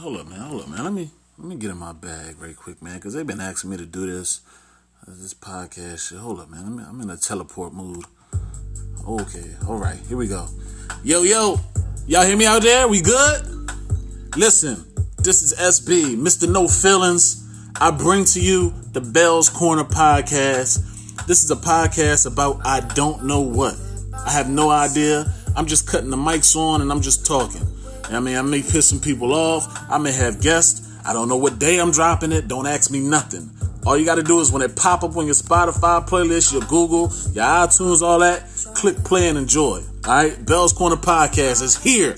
Hold up, man. Hold up, man. Let me let me get in my bag right quick, man, because they've been asking me to do this uh, this podcast shit. Hold up, man. Me, I'm in a teleport mood. Okay, all right, here we go. Yo, yo, y'all hear me out there? We good? Listen, this is SB, Mr. No Feelings. I bring to you the Bell's Corner podcast. This is a podcast about I don't know what. I have no idea. I'm just cutting the mics on and I'm just talking. I mean, I may piss some people off. I may have guests. I don't know what day I'm dropping it. Don't ask me nothing. All you got to do is when it pop up on your Spotify playlist, your Google, your iTunes, all that, click play and enjoy. All right, Bell's Corner podcast is here.